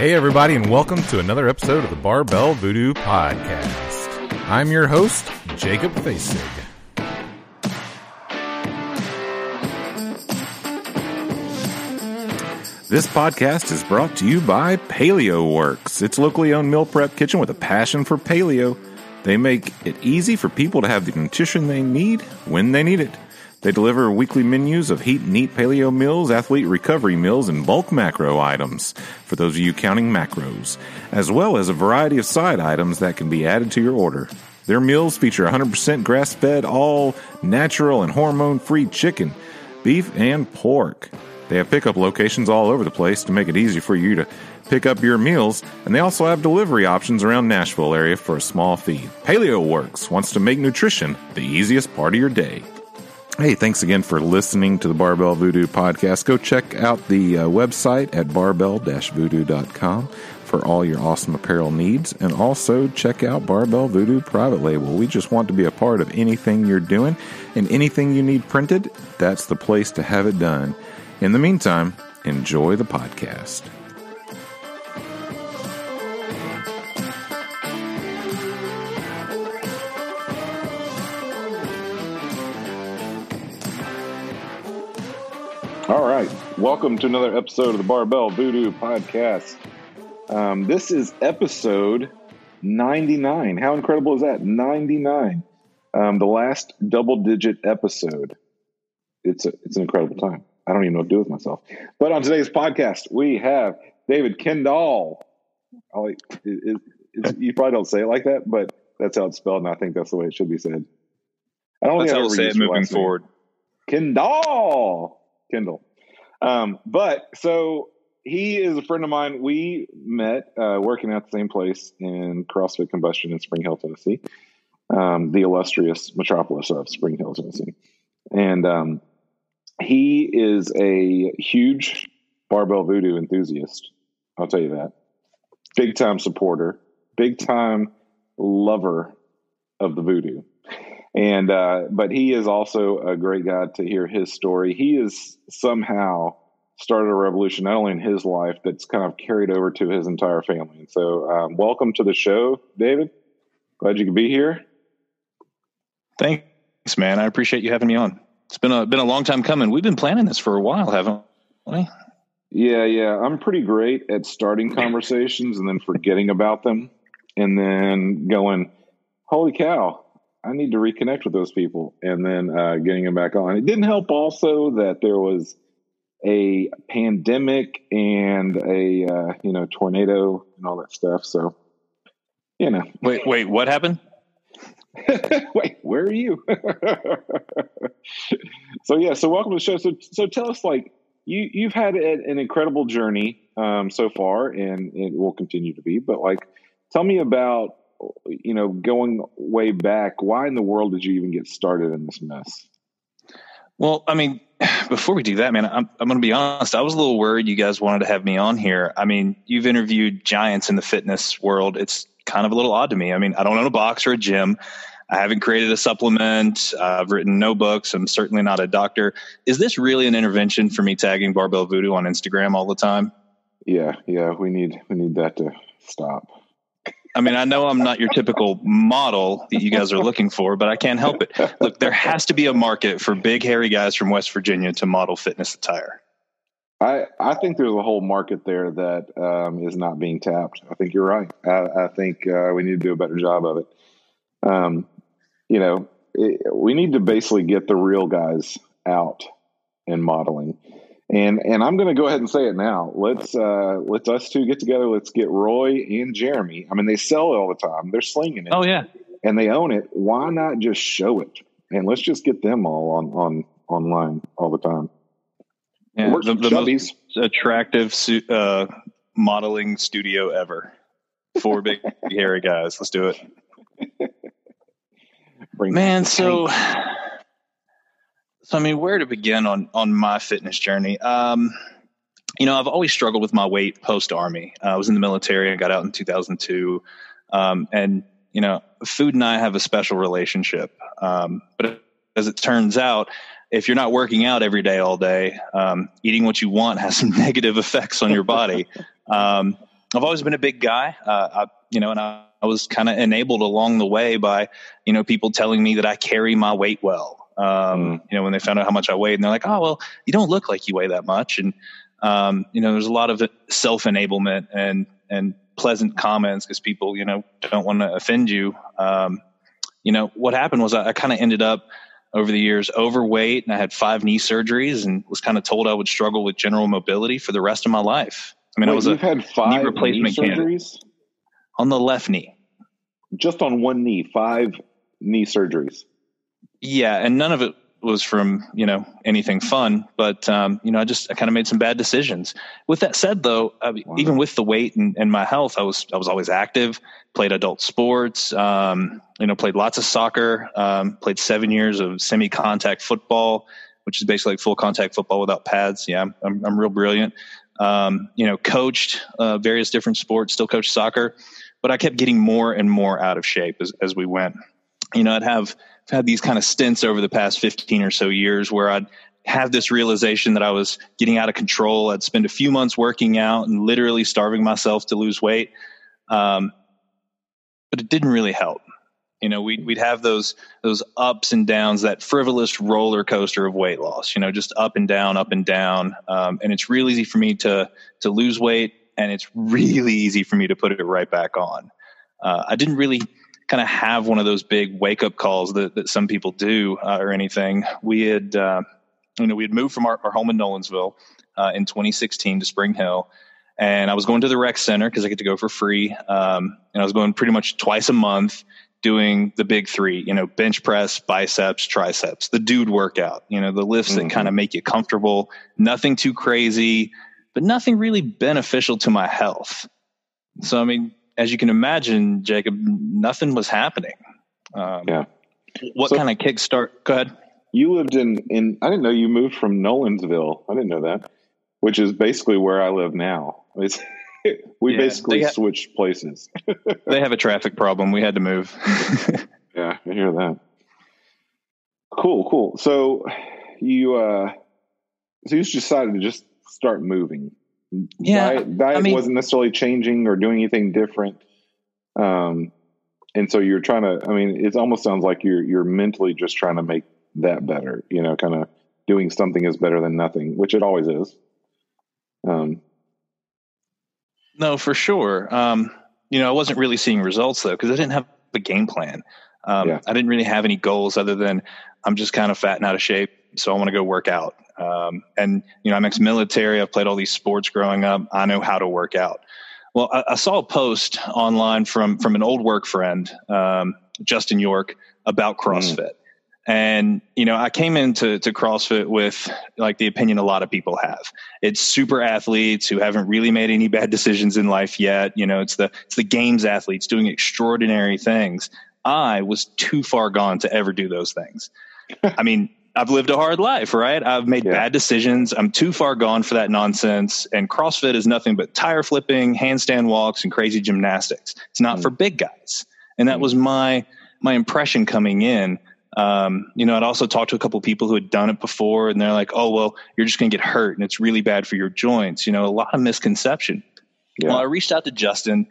Hey, everybody, and welcome to another episode of the Barbell Voodoo Podcast. I'm your host, Jacob Fasig. This podcast is brought to you by Paleo Works. It's locally owned meal prep kitchen with a passion for paleo. They make it easy for people to have the nutrition they need when they need it. They deliver weekly menus of heat and eat paleo meals, athlete recovery meals, and bulk macro items for those of you counting macros, as well as a variety of side items that can be added to your order. Their meals feature 100% grass fed, all natural and hormone free chicken, beef, and pork. They have pickup locations all over the place to make it easy for you to pick up your meals, and they also have delivery options around Nashville area for a small fee. Paleo Works wants to make nutrition the easiest part of your day. Hey, thanks again for listening to the Barbell Voodoo podcast. Go check out the uh, website at barbell-voodoo.com for all your awesome apparel needs and also check out Barbell Voodoo private label. We just want to be a part of anything you're doing and anything you need printed, that's the place to have it done. In the meantime, enjoy the podcast. All right. Welcome to another episode of the Barbell Voodoo Podcast. Um, this is episode 99. How incredible is that? 99. Um, the last double digit episode. It's, a, it's an incredible time. I don't even know what to do with myself. But on today's podcast, we have David Kendall. It, it, you probably don't say it like that, but that's how it's spelled, and I think that's the way it should be said. I don't that's think how I'll say it moving forward. Kendall. Kendall. Um, but so he is a friend of mine. We met uh, working at the same place in CrossFit Combustion in Spring Hill, Tennessee, um, the illustrious metropolis of Spring Hill, Tennessee. And um, he is a huge barbell voodoo enthusiast. I'll tell you that. Big time supporter, big time lover of the voodoo and uh, but he is also a great guy to hear his story. He has somehow started a revolution not only in his life that's kind of carried over to his entire family. And so, um, welcome to the show, David. Glad you could be here. Thanks, man. I appreciate you having me on. It's been a been a long time coming. We've been planning this for a while, haven't we? Yeah, yeah. I'm pretty great at starting conversations and then forgetting about them, and then going, "Holy cow! I need to reconnect with those people and then uh, getting them back on. It didn't help also that there was a pandemic and a uh, you know tornado and all that stuff. So you know, wait, wait, what happened? wait, where are you? so yeah, so welcome to the show. So so tell us like you you've had a, an incredible journey um, so far, and it will continue to be. But like, tell me about you know, going way back, why in the world did you even get started in this mess? Well, I mean, before we do that, man, I'm, I'm going to be honest. I was a little worried you guys wanted to have me on here. I mean, you've interviewed giants in the fitness world. It's kind of a little odd to me. I mean, I don't own a box or a gym. I haven't created a supplement. I've written no books. I'm certainly not a doctor. Is this really an intervention for me tagging Barbell Voodoo on Instagram all the time? Yeah, yeah, we need we need that to stop. I mean, I know I'm not your typical model that you guys are looking for, but I can't help it. Look, there has to be a market for big, hairy guys from West Virginia to model fitness attire. I, I think there's a whole market there that um, is not being tapped. I think you're right. I, I think uh, we need to do a better job of it. Um, you know, it, we need to basically get the real guys out in modeling. And and I'm going to go ahead and say it now. Let's uh, let's us two get together. Let's get Roy and Jeremy. I mean, they sell it all the time. They're slinging it. Oh yeah, and they own it. Why not just show it? And let's just get them all on on online all the time. Yeah, the, the most attractive uh, modeling studio ever. Four big hairy guys. Let's do it. Man, so so, I mean, where to begin on on my fitness journey? Um, you know, I've always struggled with my weight post army. Uh, I was in the military. I got out in 2002, um, and you know, food and I have a special relationship. Um, but as it turns out, if you're not working out every day all day, um, eating what you want has some negative effects on your body. Um, I've always been a big guy. Uh, I, you know, and I, I was kind of enabled along the way by, you know, people telling me that I carry my weight well. Um. You know, when they found out how much I weighed, and they're like, "Oh, well, you don't look like you weigh that much." And um, you know, there's a lot of self enablement and and pleasant comments because people, you know, don't want to offend you. Um, you know, what happened was I, I kind of ended up over the years overweight and I had five knee surgeries and was kind of told I would struggle with general mobility for the rest of my life. I mean, Wait, I was you've a had five knee replacement knee surgeries on the left knee. just on one knee. Five knee surgeries. Yeah, and none of it was from you know anything fun, but um, you know I just I kind of made some bad decisions. With that said, though, I Wow. even with the weight and, and my health, I was I was always active. Played adult sports. Um, you know, played lots of soccer. Um, played seven years of semi-contact football, which is basically like full contact football without pads. Yeah, I'm I'm, I'm real brilliant. Um, you know, coached uh, various different sports. Still coach soccer, but I kept getting more and more out of shape as as we went. You know, I'd have I've had these kind of stints over the past 15 or so years where I'd have this realization that I was getting out of control. I'd spend a few months working out and literally starving myself to lose weight. Um, but it didn't really help. You know, we'd, we'd have those, those ups and downs, that frivolous roller coaster of weight loss, you know, just up and down, up and down. Um, and it's real easy for me to, to lose weight and it's really easy for me to put it right back on. Uh, I didn't really kind of have one of those big wake up calls that, that some people do uh, or anything. We had, uh, you know, we had moved from our, our home in Nolensville uh, in 2016 to Spring Hill. And I was going to the rec center because I get to go for free. Um, and I was going pretty much twice a month doing the big three, you know, bench press, biceps, triceps, the dude workout, you know, the lifts Mhm. that kind of make you comfortable, nothing too crazy, but nothing really beneficial to my health. So, I mean, as you can imagine, Jacob, nothing was happening. Um, Yeah. What So- kind of kickstart? Go ahead. You lived in in. I didn't know you moved from Nolensville. I didn't know that, which is basically where I live now. It's, we Yeah, basically ha- switched places. They have a traffic problem. We had to move. Yeah, I hear that. Cool, cool. So you uh so you just decided to just start moving. Yeah, Diet, diet I mean- wasn't necessarily changing or doing anything different. Um and so you're trying to I mean, it almost sounds like you're you're mentally just trying to make that better, you know, kind of doing something is better than nothing, which it always is. Um No, for sure. Um, you know, I wasn't really seeing results though because I didn't have a game plan. Um, Yeah. I didn't really have any goals other than I'm just kind of fat and out of shape, so I want to go work out. Um, and you know, I'm ex-military. I've played all these sports growing up. I know how to work out. Well, I, I saw a post online from from an old work friend, um, Justin York, about CrossFit. And you know, I came into to CrossFit with like the opinion a lot of people have. It's super athletes who haven't really made any bad decisions in life yet. You know, it's the it's the games athletes doing extraordinary things. I was too far gone to ever do those things. I mean, I've lived a hard life, right? I've made Yeah. bad decisions. I'm too far gone for that nonsense. And CrossFit is nothing but tire flipping, handstand walks, and crazy gymnastics. It's not Mm. for big guys. And that Mm. was my my impression coming in. Um, you know, I'd also talked to a couple people who had done it before, and they're like, "Oh, well, you're just going to get hurt, and it's really bad for your joints." You know, a lot of misconception. yeah. Well, I reached out to Justin,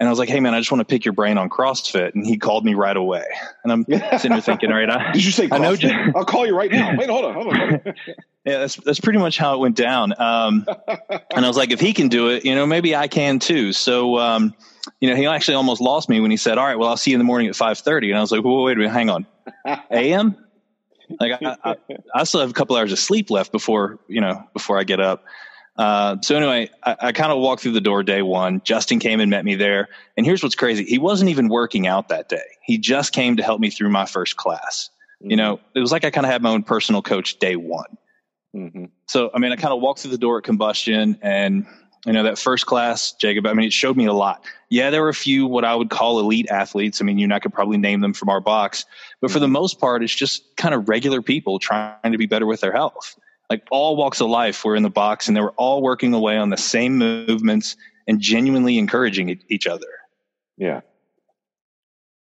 and I was like, "Hey, man, I just want to pick your brain on CrossFit," and he called me right away. And I'm sitting there thinking, "All right, I, Did you say I know, CrossFit? Jim. I'll call you right now. Wait, hold on, hold on. yeah, that's that's pretty much how it went down." Um, and I was like, "If he can do it, you know, maybe I can too." So, um, you know, he actually almost lost me when he said, "All right, well, I'll see you in the morning at 5.30. And I was like, "Whoa, wait a minute, hang on, a.m." Like I, I, I still have a couple hours of sleep left before you know before I get up. Uh, so anyway, I, I kind of walked through the door day one. Justin came and met me there, and here's what's crazy: he wasn't even working out that day. He just came to help me through my first class. You know, it was like I kind of had my own personal coach day one. hmm So I mean, I kind of walked through the door at combustion, and you know that first class, Jacob. I mean, it showed me a lot. Yeah, there were a few what I would call elite athletes. I mean, you and I could probably name them from our box, but for the most part, it's just kind of regular people trying to be better with their health. Like all walks of life were in the box, and they were all working away on the same movements and genuinely encouraging each other. Yeah.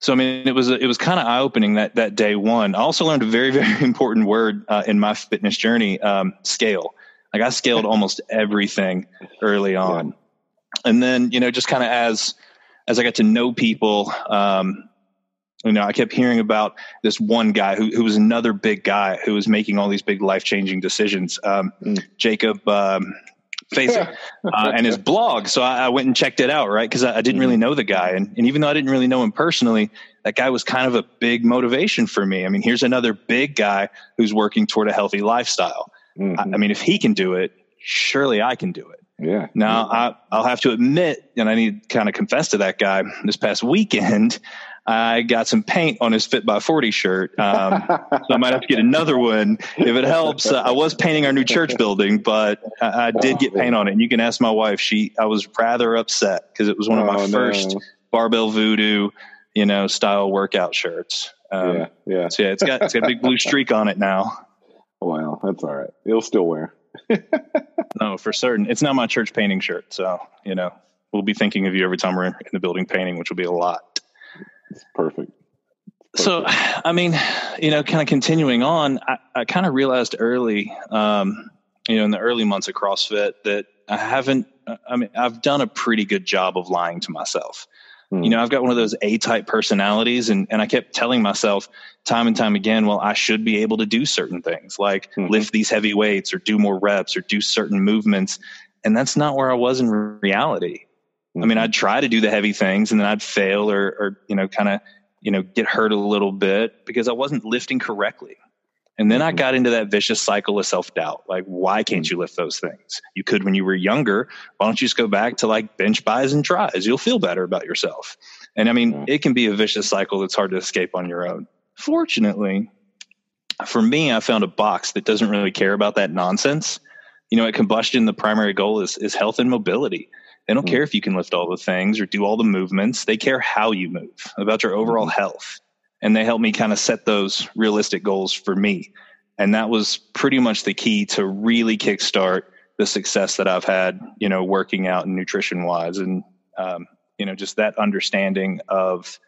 So I mean, it was it was kind of eye opening that that day one. I also learned a very very important word uh, in my fitness journey: um, scale. Like I scaled almost everything early on. and then you know just kind of as as I got to know people, um, you know, I kept hearing about this one guy who, who was another big guy who was making all these big life changing decisions. Um, mm. Jacob, um, face uh, and his blog. So I, I, went and checked it out, right? Because I, I, didn't really mm-hmm. know the guy, and, and even though I didn't really know him personally, that guy was kind of a big motivation for me. I mean, here's another big guy who's working toward a healthy lifestyle. Mm-hmm. I, I, mean, if he can do it, surely I can do it. Yeah. Now I, I'll have to admit, and I need to kind of confess to that guy. This past weekend, I got some paint on his Fit by 40 shirt. Um, so I might have to get another one if it helps. Uh, I was painting our new church building, but I, I, did get paint on it. And you can ask my wife. She, I was rather upset because it was one of my oh, first no. barbell voodoo, you know, style workout shirts. Um, yeah. Yeah. So yeah, it's got, it's got a big blue streak on it now. Wow. That's all right. It'll still wear. no, for certain. It's not my church painting shirt. So, you know, we'll be thinking of you every time we're in the building painting, which will be a lot. It's perfect. perfect. So, I mean, you know, kind of continuing on, I, I kind of realized early, um, you know, in the early months of CrossFit that I haven't, I mean, I've done a pretty good job of lying to myself. Hmm. You know, I've got one of those A type personalities, and, and I kept telling myself time and time again, well, I should be able to do certain things like hmm. lift these heavy weights or do more reps or do certain movements. And that's not where I was in reality. Mm-hmm. I mean, I'd try to do the heavy things and then I'd fail or, or you know, kind of, you know, get hurt a little bit because I wasn't lifting correctly. And then mm-hmm. I got into that vicious cycle of self doubt. Like, why can't mm-hmm. you lift those things? You could when you were younger. Why don't you just go back to like bench bis and tris? You'll feel better about yourself. And I mean, mm-hmm. it can be a vicious cycle that's hard to escape on your own. Fortunately, for me, I found a box that doesn't really care about that nonsense. You know, at combustion, the primary goal is, is health and mobility. They don't mm-hmm. care if you can lift all the things or do all the movements. They care how you move, about your overall mm-hmm. health. And they help me kind of set those realistic goals for me. And that was pretty much the key to really kickstart the success that I've had, you know, working out and nutrition wise. And, um, you know, just that understanding of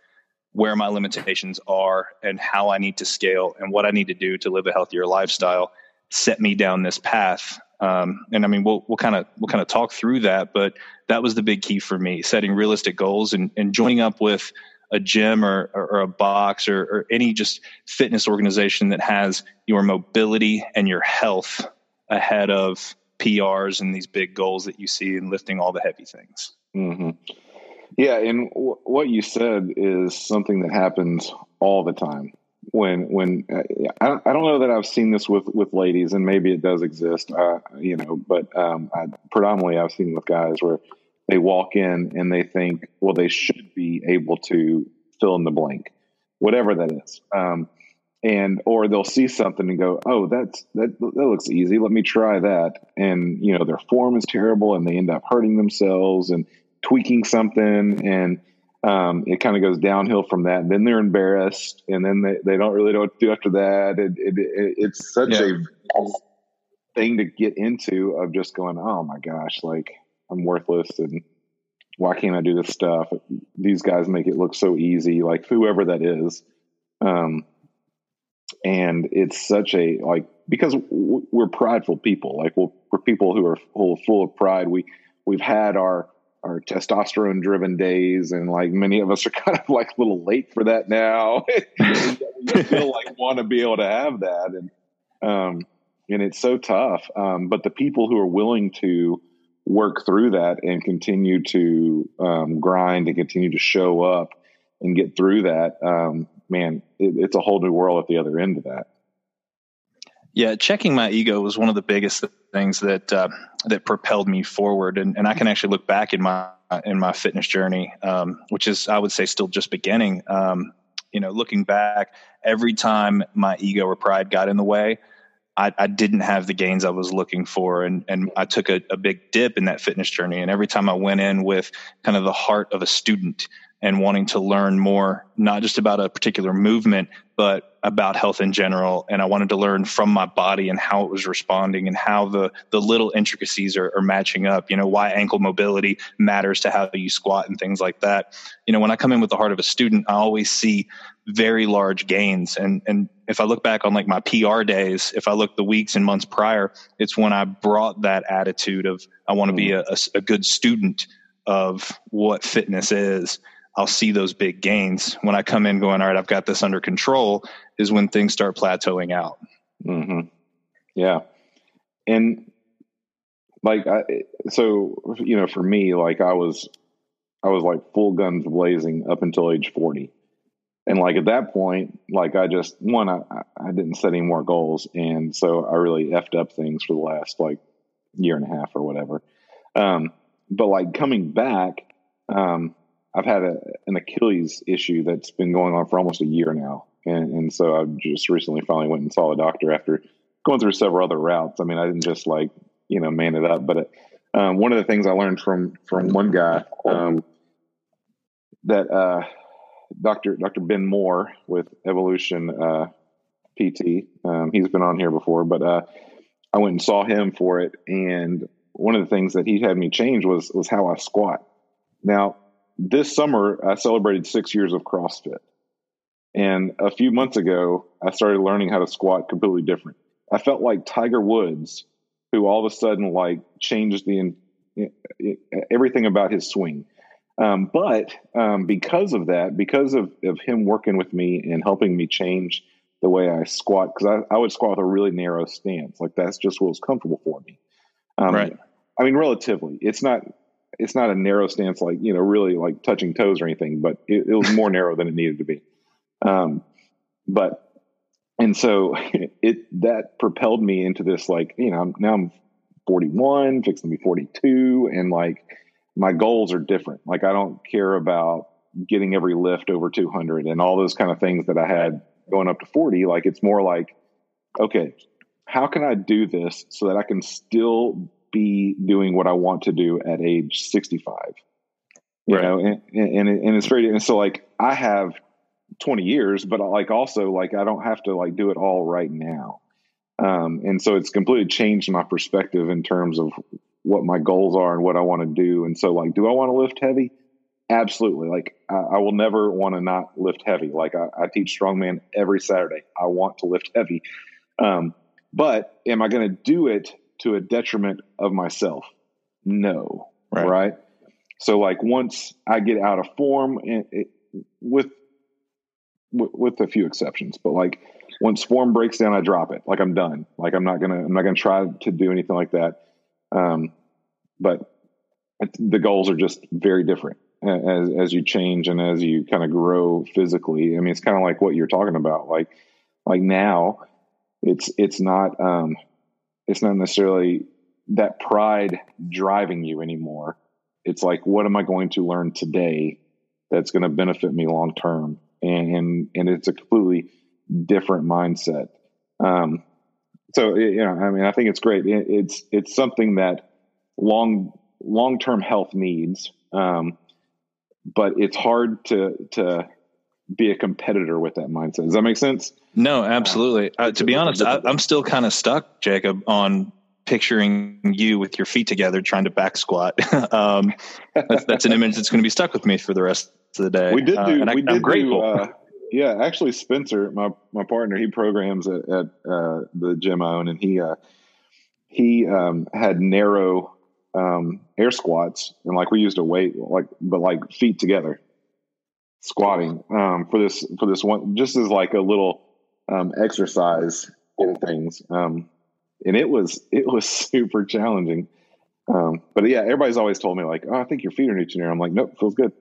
where my limitations are and how I need to scale and what I need to do to live a healthier lifestyle set me down this path um, and I mean, we'll we'll kind of we'll kind of talk through that, but that was the big key for me: setting realistic goals and, and joining up with a gym or, or, a box or, or, any just fitness organization that has your mobility and your health ahead of PRs and these big goals that you see in lifting all the heavy things. Mm-hmm. Yeah, and w- what you said is something that happens all the time when when I, I don't know that I've seen this with with ladies, and maybe it does exist, uh, you know, but um, I, predominantly I've seen with guys where they walk in and they think, well, they should be able to fill in the blank, whatever that is, um, and or they'll see something and go, oh, that's that that looks easy, let me try that, and you know their form is terrible, and they end up hurting themselves and tweaking something and um, it kind of goes downhill from that. And then they're embarrassed, and then they, they don't really know what to do after that. It, it, it, it's such yeah. a thing to get into of just going, oh my gosh, like I'm worthless, and why can't I do this stuff? These guys make it look so easy, like whoever that is. Um, and it's such a like because we're prideful people, like we're, we're people who are full, full of pride. We we've had our our testosterone driven days and like many of us are kind of like a little late for that now. We feel like want to be able to have that and um and it's so tough um but the people who are willing to work through that and continue to um, grind and continue to show up and get through that um man it, it's a whole new world at the other end of that yeah, checking my ego was one of the biggest things that uh, that propelled me forward, and, and I can actually look back in my in my fitness journey, um, which is I would say still just beginning. Um, you know, looking back, every time my ego or pride got in the way, I, I didn't have the gains I was looking for, and and I took a, a big dip in that fitness journey. And every time I went in with kind of the heart of a student and wanting to learn more, not just about a particular movement, but about health in general. And I wanted to learn from my body and how it was responding and how the, the little intricacies are, are matching up, you know, why ankle mobility matters to how you squat and things like that. You know, when I come in with the heart of a student, I always see very large gains. And, and if I look back on like my PR days, if I look the weeks and months prior, it's when I brought that attitude of, I want to be mm. a, a, a good student of what fitness is, I'll see those big gains. When I come in going, all right, I've got this under control, is when things start plateauing out. Mm-hmm. Yeah. And like, I, so, you know, for me, like I was, I was like full guns blazing up until age 40. And like at that point, like I just, one, I, I didn't set any more goals. And so I really effed up things for the last like year and a half or whatever. Um, but like coming back, um, I've had a, an Achilles issue that's been going on for almost a year now. And, and so I just recently finally went and saw a doctor after going through several other routes. I mean, I didn't just like, you know, man it up, but it, um, one of the things I learned from, from one guy, um, that, uh, Dr. Dr. Ben Moore with Evolution, uh, PT, um, he's been on here before, but, uh, I went and saw him for it. And one of the things that he had me change was, was how I squat. Now, this summer I celebrated six years of CrossFit. And a few months ago, I started learning how to squat completely different. I felt like Tiger Woods, who all of a sudden like changed the everything about his swing. Um, but um, because of that, because of, of him working with me and helping me change the way I squat, because I, I, would squat with a really narrow stance, like that's just what was comfortable for me. Um, right. I mean, relatively, it's not it's not a narrow stance like you know really like touching toes or anything, but it, it was more narrow than it needed to be. Um, but and so it that propelled me into this like you know now I'm 41, fixing to be 42, and like my goals are different. Like I don't care about getting every lift over 200 and all those kind of things that I had going up to 40. Like it's more like okay, how can I do this so that I can still be doing what I want to do at age 65. You right. know, and, and, and it's very, and so like I have 20 years, but like also like I don't have to like do it all right now. Um, and so it's completely changed my perspective in terms of what my goals are and what I want to do. And so like, do I want to lift heavy? Absolutely. Like I, I will never want to not lift heavy. Like I, I, teach strongman every Saturday. I want to lift heavy. Um, but am I going to do it to a detriment of myself? No. Right. right? So like once I get out of form and it, with with a few exceptions, but like once form breaks down, I drop it. Like I'm done. Like I'm not gonna I'm not gonna try to do anything like that. Um, but the goals are just very different as as you change and as you kind of grow physically. I mean, it's kind of like what you're talking about. Like like now, it's it's not um, it's not necessarily that pride driving you anymore. It's like, what am I going to learn today that's going to benefit me long term? And, and, and it's a completely different mindset. Um, so, you know, I mean, I think it's great. It, it's, it's something that long, long-term health needs. Um, but it's hard to, to be a competitor with that mindset. Does that make sense? No, absolutely. Uh, to be honest, I, am still kind of stuck, Jacob, on picturing you with your feet together trying to back squat. um, that's, that's, an image that's going to be stuck with me for the rest of the day. We did uh, do. Uh, we I, did do. Uh, yeah, actually, Spencer, my my partner, he programs at, at uh, the gym I own, and he uh, he um, had narrow um, air squats, and like we used a weight, like but like feet together squatting um, for this for this one, just as like a little um, exercise in things. Um, and it was it was super challenging. Um, but yeah, everybody's always told me like, "Oh, I think your feet are near." I'm like, "Nope, feels good."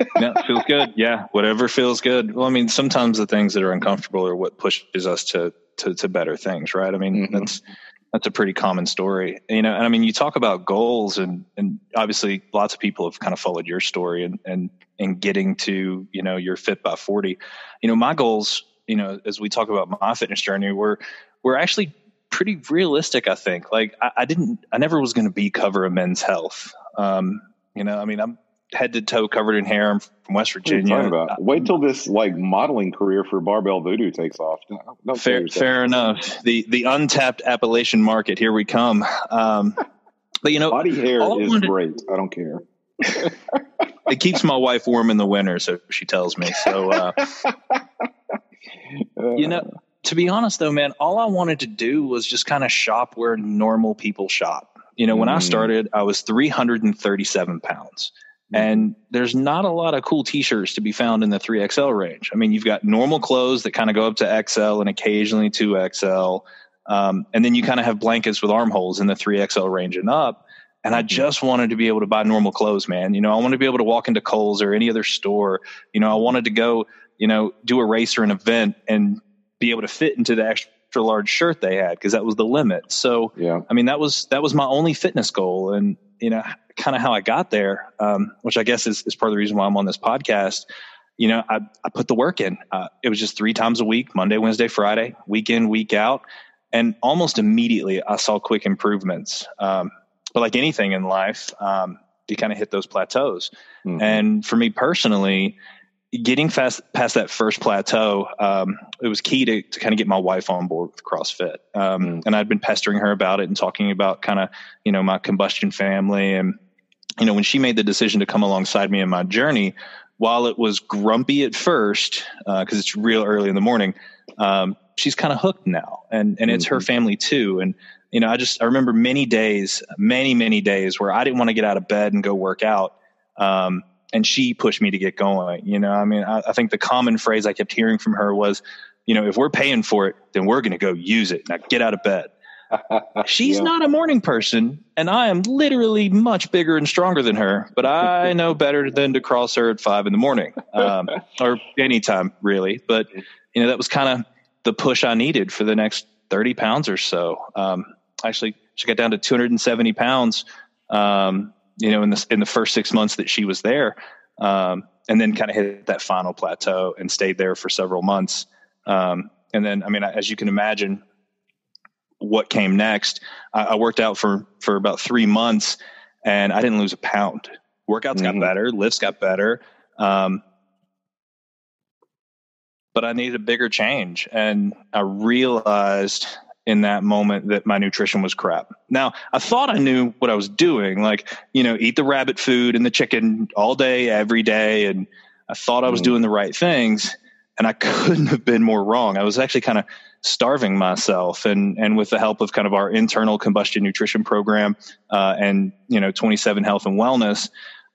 yeah, feels good. Yeah, whatever feels good. Well, I mean, sometimes the things that are uncomfortable are what pushes us to to, to better things, right? I mean, mm-hmm. that's that's a pretty common story, you know. And I mean, you talk about goals, and and obviously, lots of people have kind of followed your story, and and and getting to you know your fit by forty. You know, my goals, you know, as we talk about my fitness journey, were were actually pretty realistic. I think. Like, I, I didn't, I never was going to be cover of Men's Health. Um, you know, I mean, I'm head to toe covered in hair. I'm from West Virginia. About? Wait till this like modeling career for Barbell Voodoo takes off. fair, fair enough. The the untapped Appalachian market. Here we come. Um, but you know, body hair is wanted, great. I don't care. It keeps my wife warm in the winter, so she tells me. So, uh, you know, to be honest though, man, all I wanted to do was just kind of shop where normal people shop. You know, when mm. I started, I was 337 pounds. And there's not a lot of cool t-shirts to be found in the 3XL range. I mean, you've got normal clothes that kind of go up to XL and occasionally 2XL. Um, and then you kind of have blankets with armholes in the 3XL range and up. And I mm-hmm. just wanted to be able to buy normal clothes, man. You know, I want to be able to walk into Kohl's or any other store. You know, I wanted to go, you know, do a race or an event and be able to fit into the extra large shirt they had because that was the limit. So, yeah, I mean, that was that was my only fitness goal, and you know, kind of how I got there, um, which I guess is, is part of the reason why I'm on this podcast. You know, I, I put the work in. Uh, it was just three times a week, Monday, Wednesday, Friday, week in, week out. And almost immediately I saw quick improvements. Um, but like anything in life, um, you kind of hit those plateaus. Mm-hmm. And for me personally, getting fast past that first plateau, um, it was key to, to kind of get my wife on board with CrossFit. Um, mm-hmm. And I'd been pestering her about it and talking about kind of, you know, my combustion family. And, you know, when she made the decision to come alongside me in my journey, while it was grumpy at first, because uh, it's real early in the morning, um, she's kind of hooked now. And, and it's mm-hmm. her family too. And, you know, I just, I remember many days, many, many days where I didn't want to get out of bed and go work out. Um, and she pushed me to get going. You know, I mean, I, I, think the common phrase I kept hearing from her was, you know, if we're paying for it, then we're going to go use it. Now get out of bed. She's yeah. not a morning person, and I am literally much bigger and stronger than her. But I know better than to cross her at five in the morning, um, or anytime really. But you know, that was kind of the push I needed for the next thirty pounds or so. Um, actually, she got down to two hundred and seventy pounds um, you know, in the in the first six months that she was there, um, and then kind of hit that final plateau and stayed there for several months. Um, and then, I mean, as you can imagine, what came next, I, I, worked out for for about three months, and I didn't lose a pound. Workouts mm-hmm. got better, lifts got better, um, but I needed a bigger change, and I realized in that moment that my nutrition was crap. Now, I thought I knew what I was doing, like, you know, eat the rabbit food and the chicken all day, every day. And I thought I was mm. doing the right things. And I couldn't have been more wrong. I was actually kind of starving myself. And, and with the help of kind of our internal combustion nutrition program uh, and, you know, 27 health and wellness,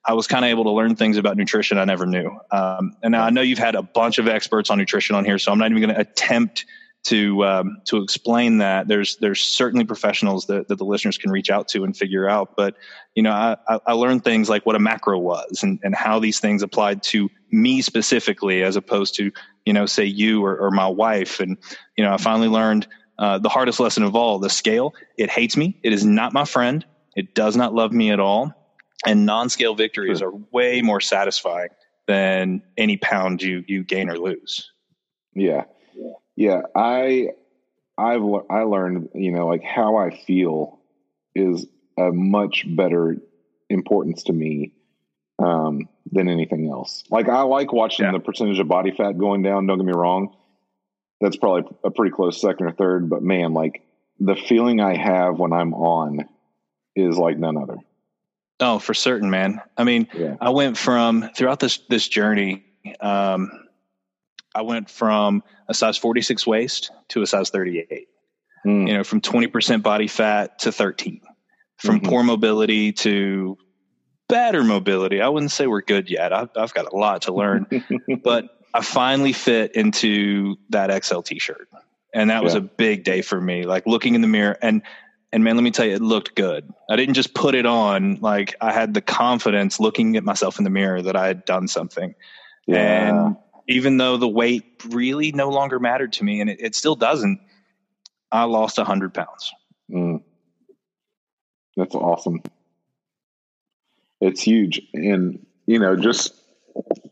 I was kind of able to learn things about nutrition I never knew. Um, and now I know you've had a bunch of experts on nutrition on here, so I'm not even going to attempt to um, to explain that there's there's certainly professionals that, that the listeners can reach out to and figure out. But you know I, I learned things like what a macro was and, and how these things applied to me specifically as opposed to you know say you or, or my wife. And you know i finally learned uh, the hardest lesson of all the scale. It hates me. It is not my friend. It does not love me at all. And non-scale victories sure. are way more satisfying than any pound you you gain or lose. Yeah yeah, I I've I learned, you know, like how I feel is a much better importance to me um, than anything else. Like I like watching yeah. the percentage of body fat going down. Don't get me wrong, that's probably a pretty close second or third. But man, like the feeling I have when I'm on is like none other. Oh, for certain, man. I mean, yeah. I went from throughout this this journey. Um, I went from a size 46 waist to a size 38. Mm. You know, from 20% body fat to 13. From mm-hmm. poor mobility to better mobility. I wouldn't say we're good yet. I've, I've got a lot to learn, but I finally fit into that XL t-shirt. And that was yeah. a big day for me. Like looking in the mirror and and man, let me tell you, it looked good. I didn't just put it on. Like I had the confidence looking at myself in the mirror that I had done something. Yeah. And even though the weight really no longer mattered to me, and it, it still doesn't. I lost a hundred pounds. Mm. That's awesome. It's huge, and you know, just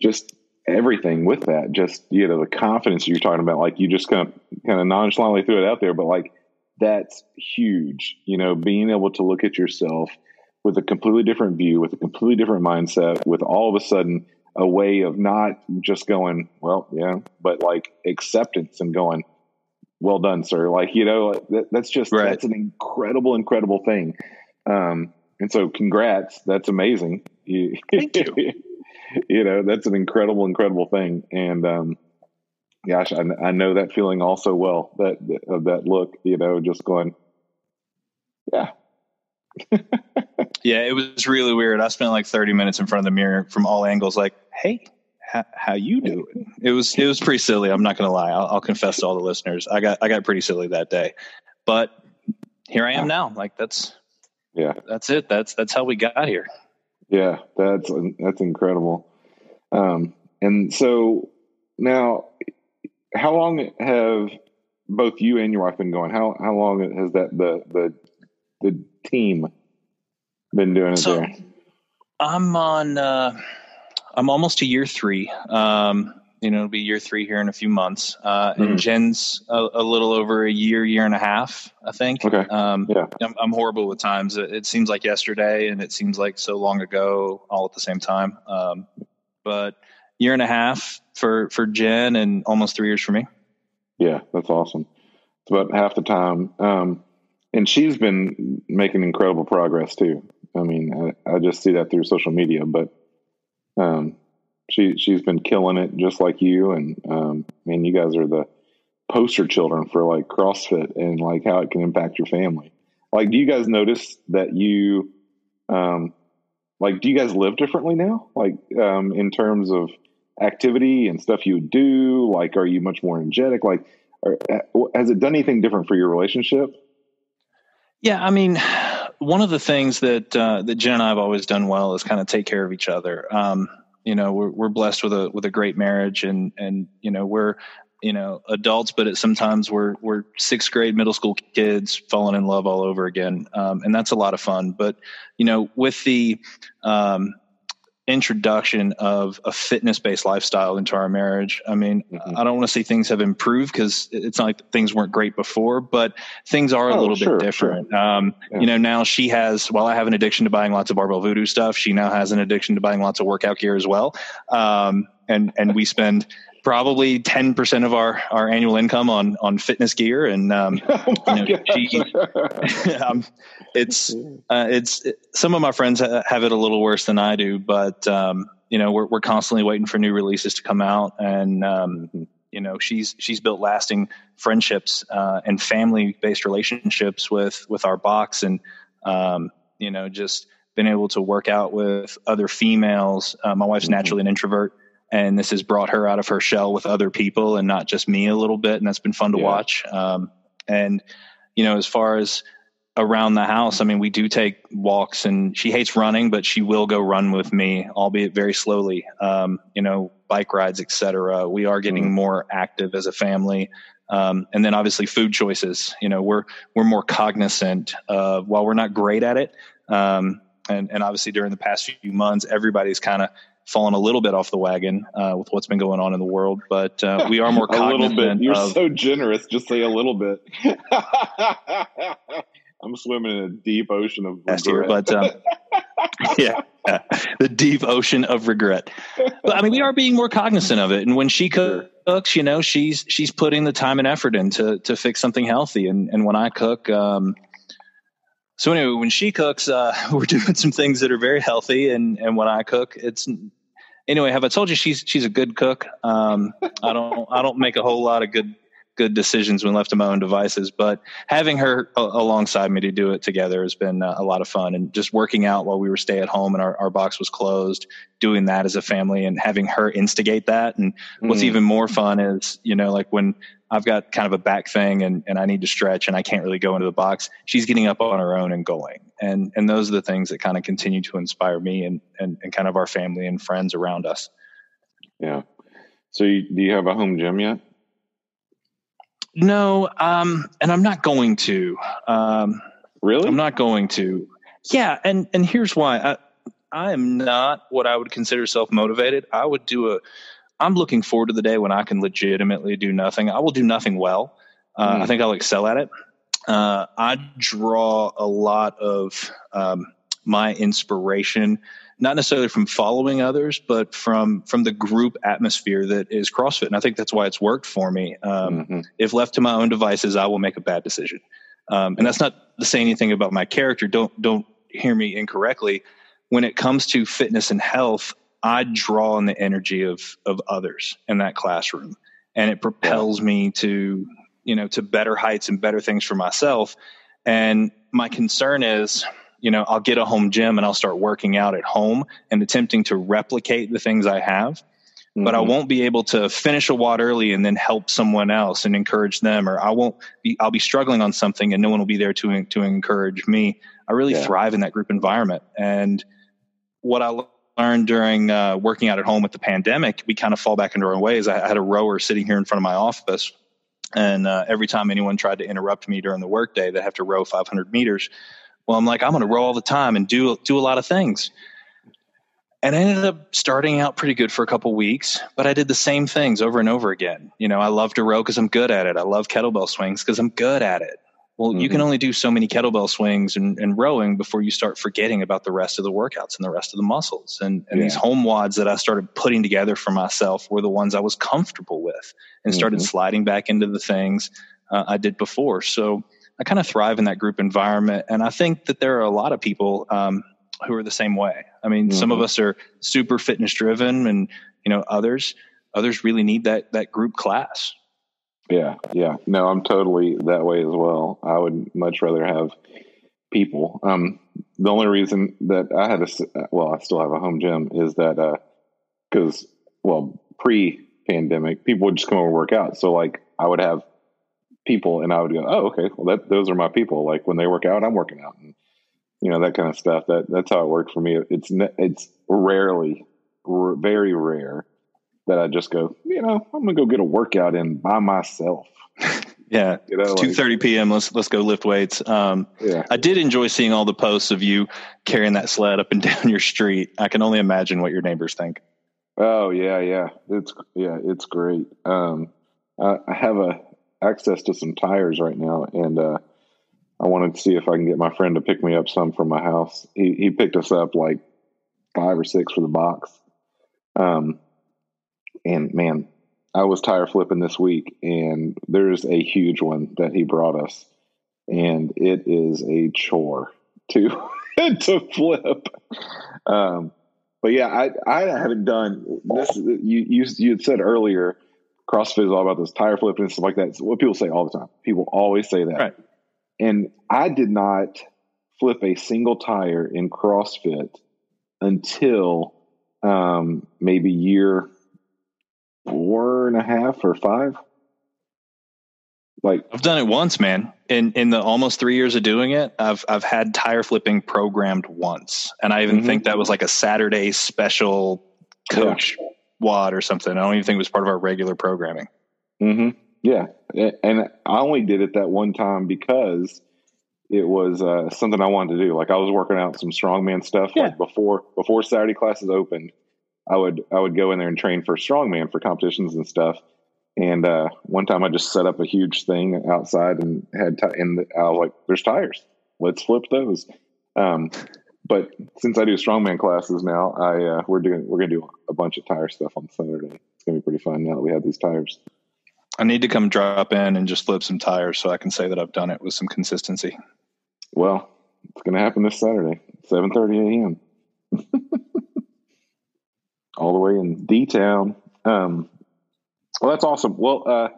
just everything with that. Just you know, the confidence you're talking about. Like you just kind of kind of nonchalantly threw it out there, but like that's huge. You know, being able to look at yourself with a completely different view, with a completely different mindset, with all of a sudden a way of not just going, well, yeah, but like acceptance and going, well done, sir. Like, you know, that, that's just, right. that's an incredible, incredible thing. Um, and so congrats. That's amazing. You, Thank you. you know, that's an incredible, incredible thing. And, um, gosh, I, I know that feeling also well, that, of that look, you know, just going, yeah. Yeah, it was really weird. I spent like 30 minutes in front of the mirror from all angles, like, hey, how, how you doing? It was it was pretty silly. I'm not going to lie. I'll, I'll, confess to all the listeners. I got I got pretty silly that day, but here I am now. Like that's yeah, that's it. That's that's how we got here. Yeah, that's that's incredible. Um, and so now, how long have both you and your wife been going? How how long has that the the the team been doing it so, there? I'm on. Uh, I'm almost a year three. Um, you know, it'll be year three here in a few months. Uh, mm-hmm. And Jen's a, a, little over a year, year and a half, I think. Okay. Um, yeah. I'm, I'm, horrible with times. It, it, seems like yesterday, and it seems like so long ago, all at the same time. Um, but year and a half for for Jen, and almost three years for me. Yeah, that's awesome. It's about half the time. Um, and she's been making incredible progress too. I mean, I, I just see that through social media, but um, she she's been killing it just like you. And um, man, you guys are the poster children for like CrossFit and like how it can impact your family. Like, do you guys notice that you, um, like, do you guys live differently now? Like, um, in terms of activity and stuff you do? Like, are you much more energetic? Like, has it done anything different for your relationship? Yeah, I mean, one of the things that uh, that Jen and I have always done well is kind of take care of each other. Um, you know, we're we're blessed with a with a great marriage, and and you know we're you know adults, but sometimes we're we're sixth grade middle school kids falling in love all over again, um, and that's a lot of fun. But you know, with the um, introduction of a fitness based lifestyle into our marriage. I mean, mm-hmm. I don't want to say things have improved because it's not like things weren't great before, but things are a oh, little sure, bit different. Sure. Um, yeah. You know, now she has, while I have an addiction to buying lots of barbell voodoo stuff, she now has an addiction to buying lots of workout gear as well. Um, and, and we spend probably 10% of our, our annual income on, on fitness gear. And, um, oh you know, she, um, it's, uh, it's, it, some of my friends have it a little worse than I do, but, um, you know, we're, we're constantly waiting for new releases to come out. And, um, you know, she's, she's built lasting friendships, uh, and family based relationships with, with our box. And, um, you know, just been able to work out with other females. Uh, my wife's mm-hmm. naturally an introvert and this has brought her out of her shell with other people and not just me a little bit and that's been fun to yeah. watch um, and you know as far as around the house i mean we do take walks and she hates running but she will go run with me albeit very slowly um, you know bike rides etc we are getting mm. more active as a family um, and then obviously food choices you know we're we're more cognizant of while we're not great at it um, and, and obviously during the past few months everybody's kind of fallen a little bit off the wagon uh, with what's been going on in the world, but uh, we are more cognizant. a little bit. You're of, so generous. Just say a little bit. I'm swimming in a deep ocean of regret. But um, yeah, the deep ocean of regret. But I mean, we are being more cognizant of it. And when she cooks, you know, she's she's putting the time and effort in to to fix something healthy. And and when I cook, um, so anyway, when she cooks, uh, we're doing some things that are very healthy, and and when I cook, it's anyway. Have I told you she's she's a good cook? Um, I don't I don't make a whole lot of good good decisions when left to my own devices, but having her a- alongside me to do it together has been uh, a lot of fun. And just working out while we were stay at home and our, our box was closed, doing that as a family and having her instigate that. And what's mm. even more fun is you know like when I've got kind of a back thing and, and I need to stretch and I can't really go into the box. She's getting up on her own and going. And, and those are the things that kind of continue to inspire me and, and, and kind of our family and friends around us. Yeah. So you, do you have a home gym yet? No. Um, and I'm not going to, um, really, I'm not going to. Yeah. And, and here's why I, I am not what I would consider self motivated. I would do a, I'm looking forward to the day when I can legitimately do nothing. I will do nothing well. Uh, mm. I think I'll excel at it. Uh, I draw a lot of um, my inspiration, not necessarily from following others, but from from the group atmosphere that is CrossFit, and I think that's why it's worked for me. Um, mm-hmm. If left to my own devices, I will make a bad decision, um, and that's not to say anything about my character. Don't don't hear me incorrectly. When it comes to fitness and health, I draw on the energy of of others in that classroom, and it propels me to you know to better heights and better things for myself. And my concern is, You know, I'll get a home gym and I'll start working out at home and attempting to replicate the things I have. Mm-hmm. But I mm-hmm. won't be able to finish a WOD early and then help someone else and encourage them, or I won't be. I'll be struggling on something and no one will be there to to encourage me. I really yeah. thrive in that group environment, and what I learned during uh, working out at home with the pandemic, we kind of fall back into our own ways. I had a rower sitting here in front of my office, and uh, every time anyone tried to interrupt me during the workday, they have to row 500 meters. Well, I'm like, I'm going to row all the time and do do a lot of things. And I ended up starting out pretty good for a couple weeks, but I did the same things over and over again. You know, I love to row because I'm good at it. I love kettlebell swings because I'm good at it. Well, mm-hmm. you can mm-hmm. only do so many kettlebell swings and, and, rowing before you start forgetting about the rest of the workouts and the rest of the muscles. And, and yeah. these home WODs that I started putting together for myself were the ones I was comfortable with and started mm-hmm. sliding back into the things uh, I did before. So I kind of thrive in that group environment. And I think that there are a lot of people um, who are the same way. I mean, mm-hmm. some of mm-hmm. us are super fitness driven and, you know, others, others really need that, that group class. Yeah, yeah. No, I'm totally that way as well. I would much rather have people. Um, the only reason that I had a well, I still have a home gym is that because uh, well, pre-pandemic, people would just come over and work out. So like, I would have people, and I would go, oh, okay, well, that those are my people. Like when they work out, I'm working out, and you know that kind of stuff. That that's how it worked for me. It's it's rarely, very rare that I just go, you know, I'm gonna go get a workout in by myself. Yeah, you know, two thirty like, p.m. Let's let's go lift weights. Um, yeah, I did enjoy seeing all the posts of you carrying that sled up and down your street. I can only imagine what your neighbors think. Oh yeah, yeah, it's yeah, it's great. Um, I, I have a access to some tires right now, and uh, I wanted to see if I can get my friend to pick me up some from my house. He he picked us up like five or six for the box. Um, and man, I was tire flipping this week, and there's a huge one that he brought us, and it is a chore to to flip. Um, but yeah, I I haven't done this. You you you had said earlier, CrossFit is all about this tire flipping and stuff like that. It's what people say all the time. People always say that, right. and I did not flip a single tire in CrossFit until um, maybe year four and a half or five. Like I've done it once, man. In in the almost three years of doing it, I've I've had tire flipping programmed once, and I even mm-hmm. think that was like a Saturday special coach yeah. WOD or something. I don't even think it was part of our regular programming. Mm-hmm. Yeah, and I only did it that one time because it was uh, something I wanted to do. Like I was working out some strongman stuff yeah. like before before Saturday classes opened, I would I would go in there and train for strongman for competitions and stuff. And uh, one time I just set up a huge thing outside and had t- and I was like, "There's tires. Let's flip those." Um, but since I do strongman classes now, I uh, we're doing we're gonna do a bunch of tire stuff on Saturday. It's gonna be pretty fun now that we have these tires. I need to come drop in and just flip some tires so I can say that I've done it with some consistency. Well, it's gonna happen this Saturday, seven thirty a.m. all the way in D Town. Um, well, that's awesome. Well, uh,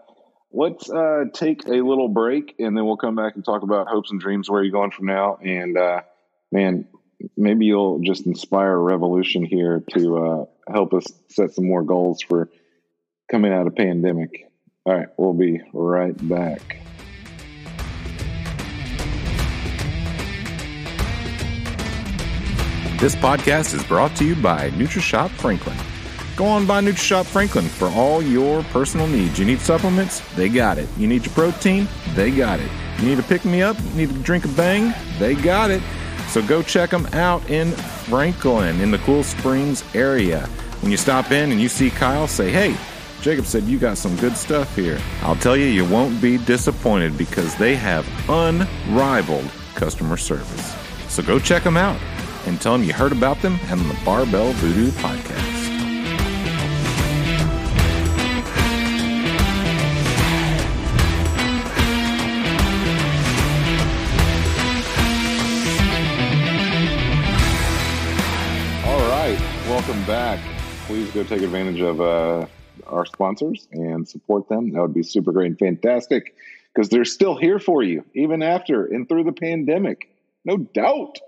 let's uh, take a little break and then we'll come back and talk about hopes and dreams. Where are you going from now? And uh, man, maybe you'll just inspire a revolution here to uh, help us set some more goals for coming out of pandemic. All right, we'll be right back. This podcast is brought to you by NutriShop Franklin. Go on by NutriShop Franklin for all your personal needs. You need supplements? They got it. You need your protein? They got it. You need to pick me up? Need to drink a bang? They got it. So go check them out in Franklin in the Cool Springs area. When you stop in and you see Kyle, say, hey, Jacob said you got some good stuff here. I'll tell you, you won't be disappointed because they have unrivaled customer service. So go check them out and tell them you heard about them and the Barbell Voodoo podcast. All right, welcome back. Please go take advantage of uh, our sponsors and support them. That would be super great and fantastic because they're still here for you, even after and through the pandemic. No doubt.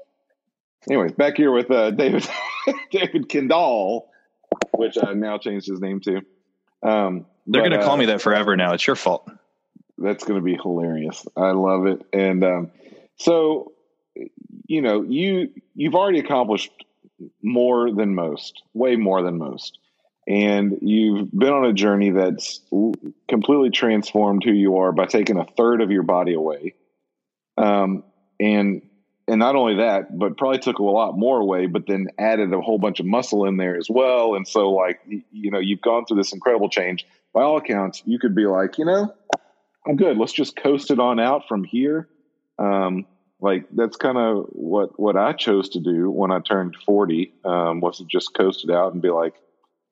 Anyways, back here with uh, David David Kendall, which I now changed his name to. Um, They're going to uh, call me that forever now. It's your fault. That's going to be hilarious. I love it. And um, so, you know, you you've already accomplished more than most, way more than most. And you've been on a journey that's completely transformed who you are by taking a third of your body away. Um, and and not only that, but probably took a lot more away, but then added a whole bunch of muscle in there as well. And so, like, you know, you've gone through this incredible change. By all accounts, you could be like, you know, I'm good. Let's just coast it on out from here. Um, like that's kind of what what I chose to do when I turned 40 um, was to just coast it out and be like,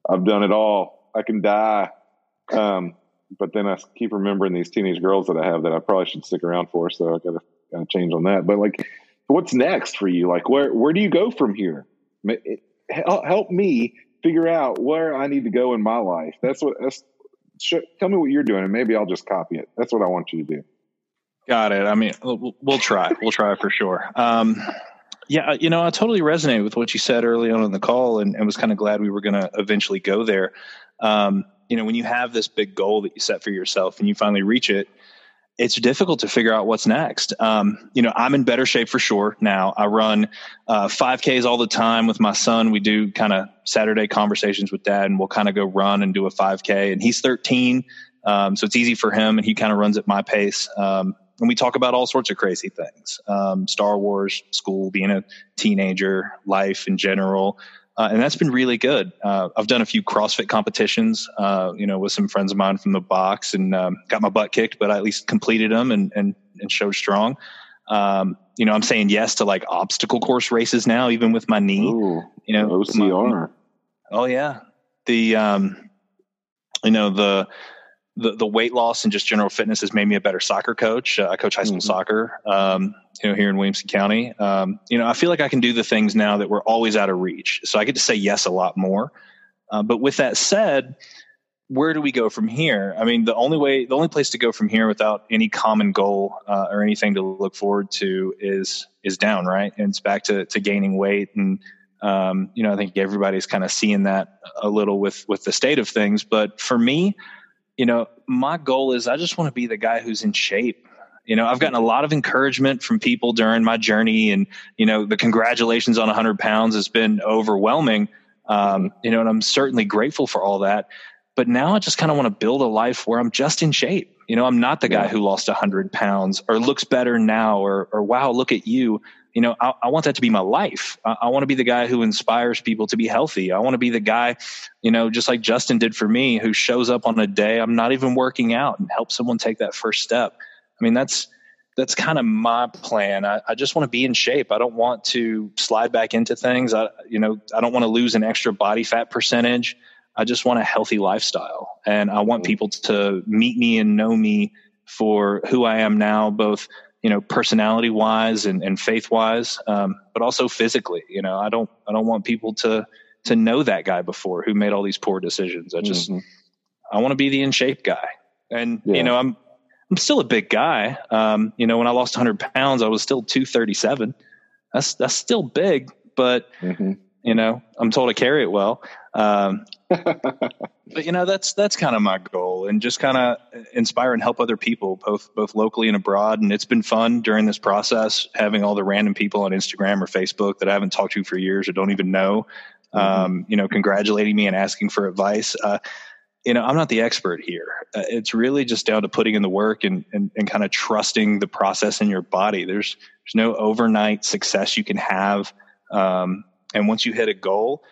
I've done it all. I can die. Um, but then I keep remembering these teenage girls that I have that I probably should stick around for. So I got to change on that. But like, what's next for you? Like, where where do you go from here? Help me figure out where I need to go in my life. That's what. That's, tell me what you're doing, and maybe I'll just copy it. That's what I want you to do. Got it. I mean, we'll try. We'll try for sure. Um, yeah, you know, I totally resonate with what you said early on in the call, and, and was kind of glad we were going to eventually go there. Um, you know, when you have this big goal that you set for yourself and you finally reach it, it's difficult to figure out what's next. Um, you know, I'm in better shape for sure now. I run uh, 5Ks all the time with my son. We do kind of Saturday conversations with dad, and we'll kind of go run and do a 5K. And he's 13, um, so it's easy for him, and he kind of runs at my pace. Um, and we talk about all sorts of crazy things um, Star Wars, school, being a teenager, life in general. Uh, and that's been really good. Uh, I've done a few CrossFit competitions, uh, you know, with some friends of mine from the box, and um, got my butt kicked, but I at least completed them and and, and showed strong. Um, you know, I'm saying yes to like obstacle course races now, even with my knee. Ooh, you know, OCR. My, oh yeah, the um, you know the the, the weight loss and just general fitness has made me a better soccer coach. Uh, I coach high school mm-hmm. soccer, um, you know, here in Williamson County. Um, you know, I feel like I can do the things now that were always out of reach. So I get to say yes a lot more. Uh, but with that said, where do we go from here? I mean, the only way, the only place to go from here without any common goal uh, or anything to look forward to is is down, right? And it's back to to gaining weight and. Um, you know, I think everybody's kind of seeing that a little with with the state of things. But for me, you know, my goal is I just want to be the guy who's in shape. You know, I've gotten a lot of encouragement from people during my journey, and you know, the congratulations on 100 pounds has been overwhelming. Um, you know, and I'm certainly grateful for all that. But now I just kind of want to build a life where I'm just in shape. You know, I'm not the guy who lost 100 pounds or looks better now, or or wow, look at you you know, I, I, want that to be my life. I, I want to be the guy who inspires people to be healthy. I want to be the guy, you know, just like Justin did for me, who shows up on a day I'm not even working out and helps someone take that first step. I mean, that's that's kind of my plan. I, I just want to be in shape. I don't want to slide back into things. I, you know, I don't want to lose an extra body fat percentage. I just want a healthy lifestyle, and I want people to meet me and know me for who I am now, both you know, personality wise and, and faith wise, um, but also physically. You know, I don't I don't want people to to know that guy before who made all these poor decisions. I just mm-hmm. I want to be the in shape guy, and yeah. you know, I'm I'm still a big guy. Um, you know, when I lost 100 pounds, I was still 237. That's that's still big, but mm-hmm. You know, I'm told to carry it well. Um, but you know that's that's kind of my goal and just kind of inspire and help other people both both locally and abroad and it's been fun during this process having all the random people on instagram or facebook that i haven't talked to for years or don't even know mm-hmm. um, you know congratulating me and asking for advice uh, you know i'm not the expert here uh, it's really just down to putting in the work and, and, and kind of trusting the process in your body there's there's no overnight success you can have um, and once you hit a goal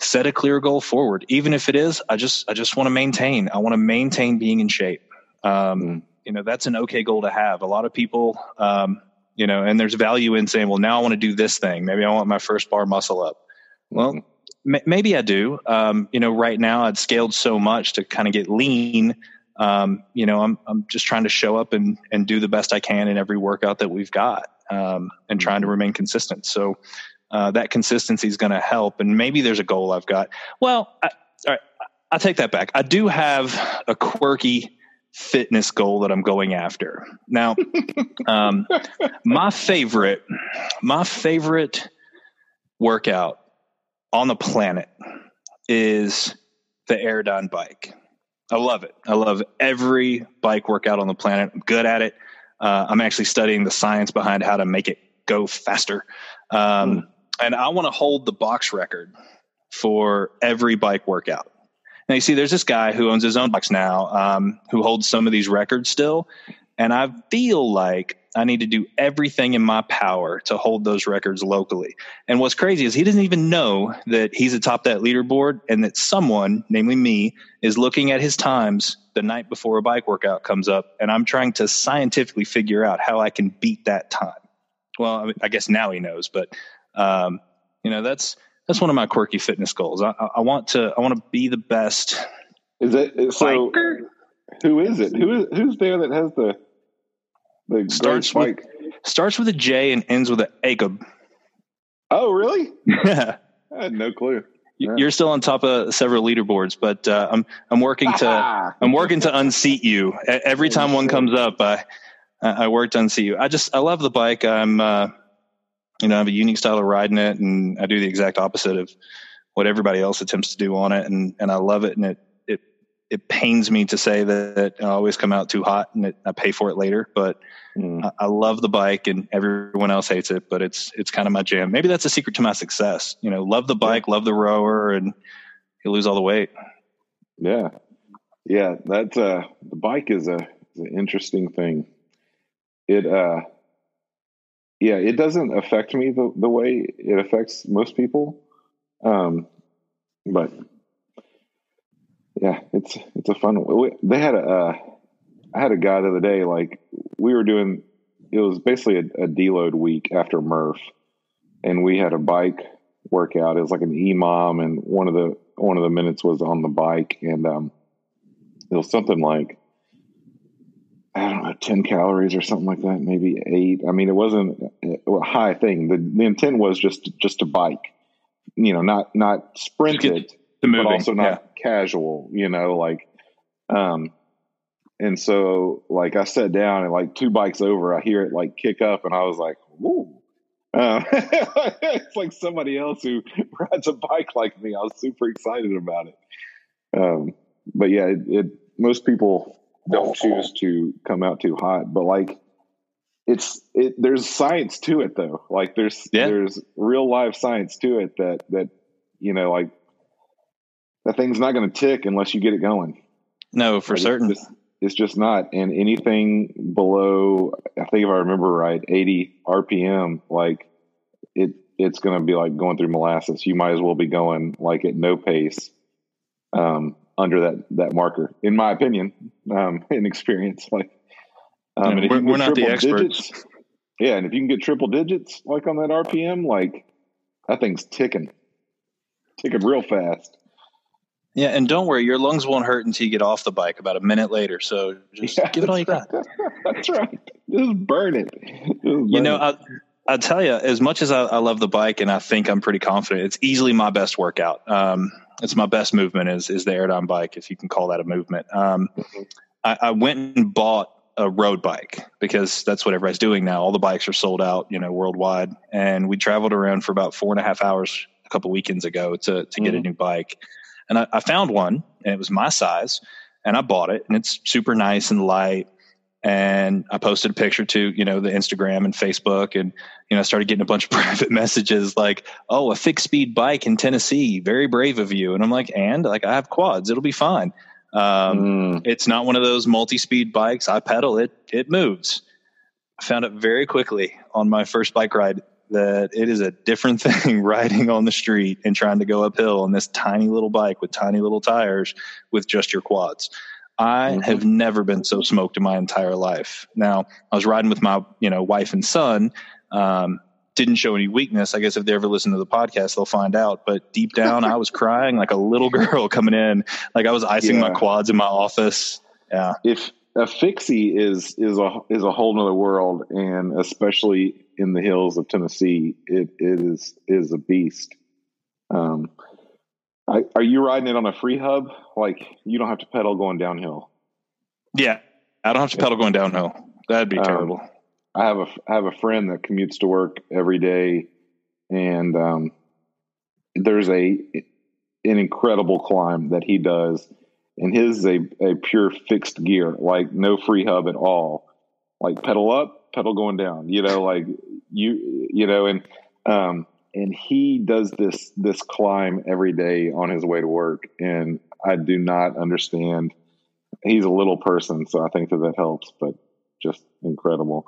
set a clear goal forward. Even if it is i just i just want to maintain. I want to maintain being in shape. Um, mm. you know that's an okay goal to have. A lot of people um, you know and there's value in saying well now i want to do this thing. Maybe i want my first bar muscle up. Well mm. m- maybe i do. Um, you know right now i'd scaled so much to kind of get lean. Um, you know I'm, I'm just trying to show up and, and do the best i can in every workout that we've got um, and trying to mm-hmm. remain consistent. So uh, that consistency is going to help. And maybe there's a goal I've got. Well, I, all right, I take that back. I do have a quirky fitness goal that I'm going after. Now, um, my favorite, my favorite workout on the planet is the Airdyne bike. I love it. I love every bike workout on the planet. I'm good at it. Uh, I'm actually studying the science behind how to make it go faster. Um, mm. And I want to hold the box record for every bike workout. Now, you see, there's this guy who owns his own box now um, who holds some of these records still. And I feel like I need to do everything in my power to hold those records locally. And what's crazy is he doesn't even know that he's atop that leaderboard and that someone, namely me, is looking at his times the night before a bike workout comes up. And I'm trying to scientifically figure out how I can beat that time. Well, I, guess now he knows, but, um, you know, that's, that's one of my quirky fitness goals. I, I want to, I want to be the best. Is it so? Biker? Who is it? Who is, who's there that has the, the starts with starts with a J and ends with a Jacob. Oh, really? Yeah, I had no clue. You're still on top of several leaderboards, but uh, I'm I'm working to I'm working to unseat you. Every time one comes up, I I work to unseat you. I just I love the bike. I'm uh, you know I have a unique style of riding it, and I do the exact opposite of what everybody else attempts to do on it, and and I love it, and it it it pains me to say that I always come out too hot and it, I pay for it later. But mm. I, I, love the bike, and everyone else hates it. But it's it's kind of my jam. Maybe that's a secret to my success. You know, love the bike, yeah. love the rower, and you lose all the weight. Yeah, yeah. That uh, the bike is a is an interesting thing. It uh, yeah, it doesn't affect me the the way it affects most people. Um, but yeah, it's it's a fun. They had a uh, I had a guy the other day. Like we were doing, it was basically a, a deload week after Murph, and we had a bike workout. It was like an EMOM, and one of the one of the minutes was on the bike, and um, it was something like I don't know, ten calories or something like that, maybe eight. I mean, it wasn't a high thing. The the intent was just just to bike, you know, not not sprint it but also not yeah. casual, you know, like, um, and so like I sat down and like two bikes over, I hear it like kick up and I was like, whoa. Uh, it's like somebody else who rides a bike like me. I was super excited about it. Um, but yeah, it, it, most people don't choose to come out too hot, but like it's it there's science to it though. Like there's yeah. there's real life science to it that that you know like that thing's not going to tick unless you get it going. No, for like certain. It's, it's, just not. And anything below, I think if I remember right, 80 RPM, like it, it's going to be like going through molasses. You might as well be going like at no pace um, under that that marker, in my opinion, um, in experience. Like, um, we're, we're not the experts. Digits, yeah, and if you can get triple digits like on that RPM, like that thing's ticking, ticking real fast. Yeah, and don't worry, your lungs won't hurt until you get off the bike about a minute later. So just yeah, give it all you got. That's right. Just burn it. Just burn you know, I, I'll tell you, as much as I, I, love the bike and I think I'm pretty confident, it's easily my best workout. Um, it's my best movement is is the Airdyne bike, if you can call that a movement. Um, mm-hmm. I, I went and bought a road bike because that's what everybody's doing now. All the bikes are sold out, you know, worldwide. And we traveled around for about four and a half hours a couple weekends ago to to get mm-hmm. a new bike. And I, I found one and it was my size and I bought it and it's super nice and light. And I posted a picture to, you know, the Instagram and Facebook and, you know, I started getting a bunch of private messages like, oh, a fixed speed bike in Tennessee. Very brave of you. And I'm like, and like I have quads. It'll be fine. Um, mm. It's not one of those multi speed bikes. I pedal it, it moves. I found out very quickly on my first bike ride that it is a different thing riding on the street and trying to go uphill on this tiny little bike with tiny little tires with just your quads. I mm-hmm. have never been so smoked in my entire life. Now, I was riding with my, you know, wife and son. Um, didn't show any weakness. I guess if they ever listen to the podcast, they'll find out. But deep down, I was crying like a little girl coming in. Like I was icing yeah. my quads in my office. Yeah. If a fixie is is a is a whole nother world, and especially in the hills of Tennessee, it, it is is a beast. Um, I, are you riding it on a free hub? Like you don't have to pedal going downhill. Yeah, I don't have to pedal going downhill. That'd be um, terrible. I have a I have a friend that commutes to work every day, and um, there's a an incredible climb that he does, and his is a, a pure fixed gear, like no free hub at all. Like pedal up, pedal going down. You know, like you you know, and um, and he does this this climb every day on his way to work, and I do not understand. He's a little person, so I think that that helps, but just incredible.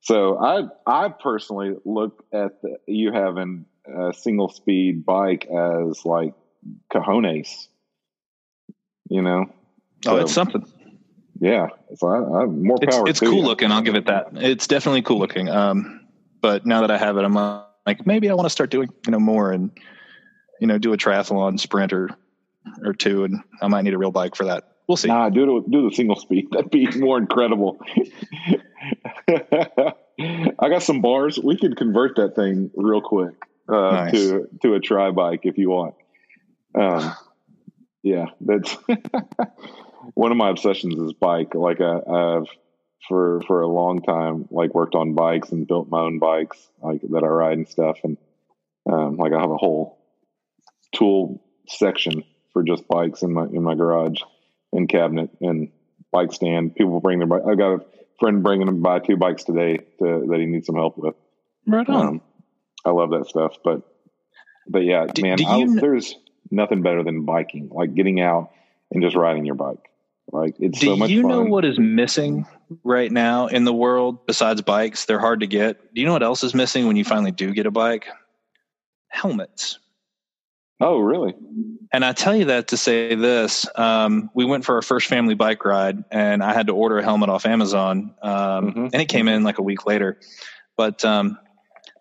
So I I personally look at the, you having a single speed bike as like cojones. You know. So, oh, it's something. Yeah, so I, I more power. It's, it's cool you. looking. I'll give it that. It's definitely cool looking. Um, but now that I have it, I'm like, maybe I want to start doing you know more and you know do a triathlon sprint or or two, and I might need a real bike for that. We'll see. Nah, do the, do the single speed. That'd be more incredible. I got some bars. We could convert that thing real quick uh, nice. to to a tri bike if you want. Um, yeah, that's one of my obsessions is bike. Like I, I've for for a long time, like worked on bikes and built my own bikes, like that I ride and stuff. And um, like I have a whole tool section for just bikes in my in my garage and cabinet and bike stand. People bring their bike. I got a friend bringing him by two bikes today to, that he needs some help with. Right on. Um, I love that stuff, but but yeah, do, man, do kn- there's nothing better than biking, like getting out and just riding your bike. Like it's do so much. Do you fun. know what is missing right now in the world besides bikes? They're hard to get. Do you know what else is missing when you finally do get a bike? Helmets. Oh, really? And I tell you that to say this: um, we went for our first family bike ride, and I had to order a helmet off Amazon, um, mm-hmm. and it came in like a week later. But um,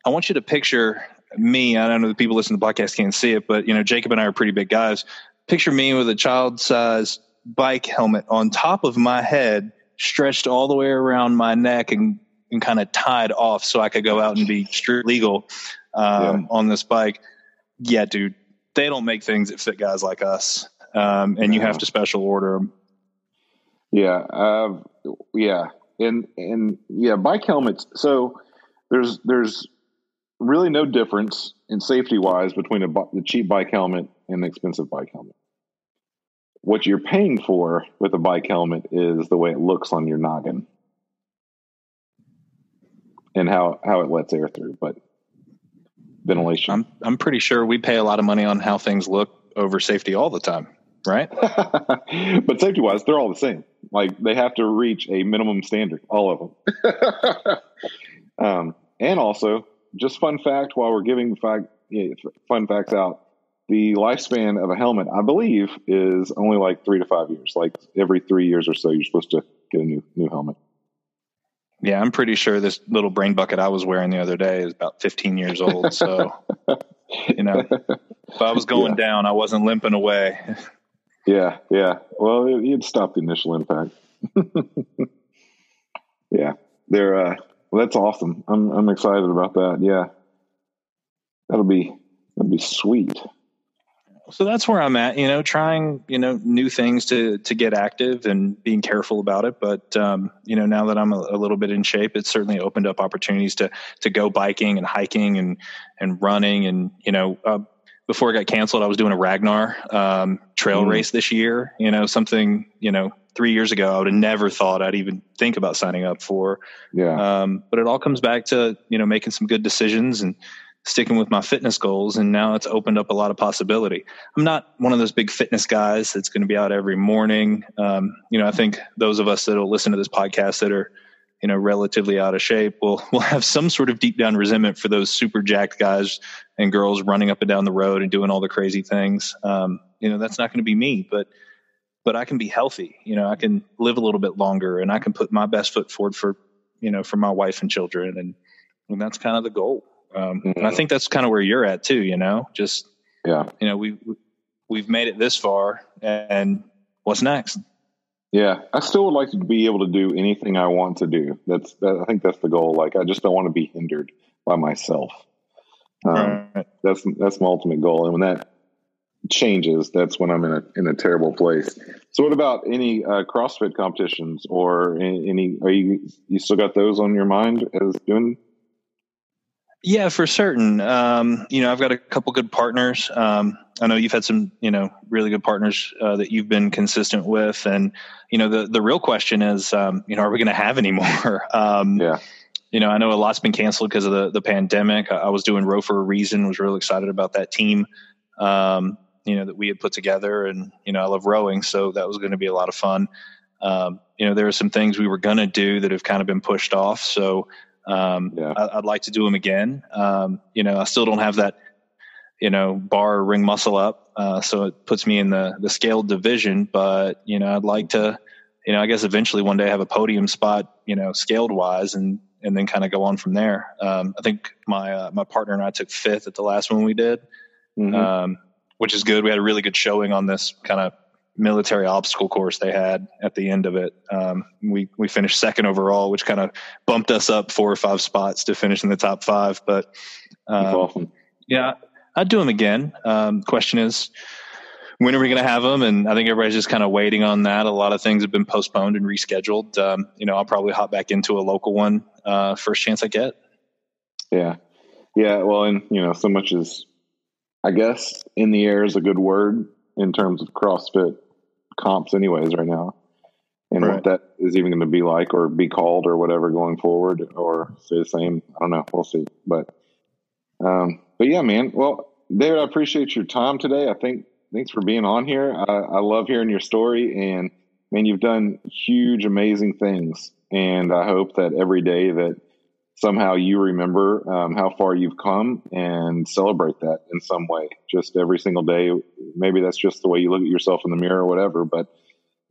I want you to picture me. I don't know the people listening to the podcast can't see it, but you know, Jacob and I are pretty big guys. Picture me with a child-sized bike helmet on top of my head, stretched all the way around my neck, and and kind of tied off so I could go out and be street legal um, yeah. on this bike. Yeah, dude, they don't make things that fit guys like us, um, and you have to special order them. Yeah, uh, yeah, and and yeah, bike helmets. So there's there's really no difference in safety wise between a the cheap bike helmet and the expensive bike helmet. What you're paying for with a bike helmet is the way it looks on your noggin and how how it lets air through. But ventilation. I'm I'm pretty sure we pay a lot of money on how things look over safety all the time, right? but safety wise, they're all the same. Like they have to reach a minimum standard, all of them. um, and also, just fun fact while we're giving fact fun facts out, the lifespan of a helmet, I believe, is only like three to five years. Like every three years or so, you're supposed to get a new new helmet. Yeah, I'm pretty sure this little brain bucket I was wearing the other day is about 15 years old. So, you know, if I was going yeah. down, I wasn't limping away. yeah, yeah. Well, it, would stop the initial impact. yeah, they're. Uh, well, that's awesome. I'm I'm excited about that. Yeah, that'll be that'll be sweet so that's where I'm at, you know, trying, you know, new things to, to get active and being careful about it. But, um, you know, now that I'm a, a, little bit in shape, it's certainly opened up opportunities to, to go biking and hiking and, and running. And, you know, uh, before it got canceled, I was doing a Ragnar, um, trail mm. race this year, you know, something, you know, three years ago, I would have never thought I'd even think about signing up for. Yeah. Um, but it all comes back to, you know, making some good decisions and, sticking with my fitness goals and now it's opened up a lot of possibility. I'm not one of those big fitness guys that's going to be out every morning. Um, you know i think those of us that will listen to this podcast that are you know relatively out of shape will will have some sort of deep down resentment for those super jacked guys and girls running up and down the road and doing all the crazy things. Um, you know that's not going to be me but but i can be healthy. You know i can live a little bit longer and i can put my best foot forward for you know for my wife and children and and that's kind of the goal um, mm-hmm. And I think that's kind of where you're at too. You know, just yeah, you know, we we've made it this far, and what's next? Yeah, I still would like to be able to do anything I want to do. That's that, I think that's the goal. Like I just don't want to be hindered by myself. Um, right. That's that's my ultimate goal. And when that changes, that's when I'm in a in a terrible place. So, what about any uh, CrossFit competitions or any, any? Are you you still got those on your mind as doing Yeah, for certain. Um, you know, I've got a couple good partners. Um, I know you've had some, you know, really good partners uh, that you've been consistent with, and you know, the the real question is, um, you know, are we going to have any more? Um, yeah. You know, I know a lot's been canceled because of the the pandemic. I, I, was doing row for a reason. Was really excited about that team. Um, you know, that we had put together, and you know, I love rowing, so that was going to be a lot of fun. Um, you know, there are some things we were going to do that have kind of been pushed off. So um, yeah. I, would like to do them again. Um, you know, I still don't have that, you know, bar or ring muscle up. Uh, so it puts me in the, the scaled division, but, you know, I'd like to, you know, I guess eventually one day have a podium spot, you know, scaled wise and, and then kind of go on from there. Um, I think my, uh, my partner and I took fifth at the last one we did, mm-hmm. Um, which is good. We had a really good showing on this kind of military obstacle course they had at the end of it. Um, we we finished second overall, which kind of bumped us up four or five spots to finish in the top five. But um, yeah, I'd do them again. Um, question is, when are we going to have them? And I think everybody's just kind of waiting on that. A lot of things have been postponed and rescheduled. Um, you know, I'll probably hop back into a local one uh, first chance I get. Yeah, yeah. Well, and you know, so much as I guess in the air is a good word in terms of CrossFit comps anyways right now. And right. what that is even going to be like or be called or whatever going forward or stay the same i don't know. We'll see. But um but yeah man. Well david i appreciate your time today. I think thanks for being on here. I, I love hearing your story and man you've done huge amazing things. And i hope that every day that somehow you remember um, how far you've come and celebrate that in some way. Just every single day maybe that's just the way you look at yourself in the mirror or whatever but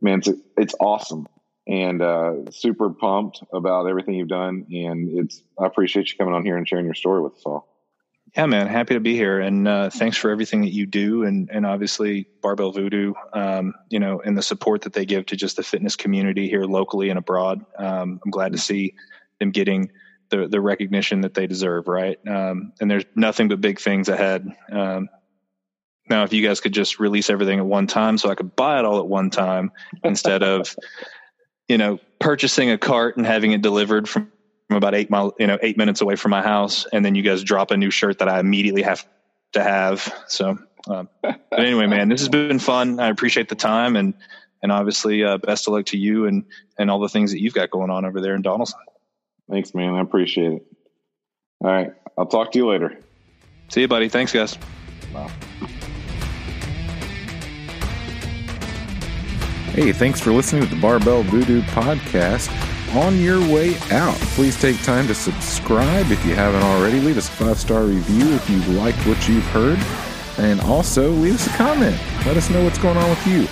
man it's, it's awesome. And uh, super pumped about everything you've done and it's i appreciate you coming on here and sharing your story with us all. Yeah man happy to be here and uh, thanks for everything that you do and and obviously barbell voodoo um, you know and the support that they give to just the fitness community here locally and abroad. Um, i'm glad to see them getting the the recognition that they deserve, right? Um, and there's nothing but big things ahead. Um, now, if you guys could just release everything at one time, so I could buy it all at one time instead of, you know, purchasing a cart and having it delivered from, from about eight mile, you know, eight minutes away from my house, and then you guys drop a new shirt that I immediately have to have. So, um, but anyway, man, this has been fun. I appreciate the time and and obviously uh, best of luck to you and and all the things that you've got going on over there in Donelson. Thanks, man. I appreciate it. All right. I'll talk to you later. See you, buddy. Thanks, guys. Bye. Hey, thanks for listening to the Barbell Voodoo podcast. On your way out, please take time to subscribe if you haven't already. Leave us a five star review if you liked what you've heard. And also, leave us a comment. Let us know what's going on with you.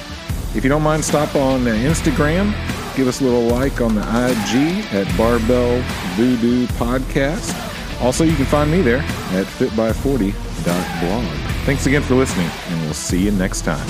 If you don't mind, stop on uh, Instagram Give us a little like on the IG at Barbell Voodoo Podcast. Also, you can find me there at fitby40.blog. Thanks again for listening, and we'll see you next time.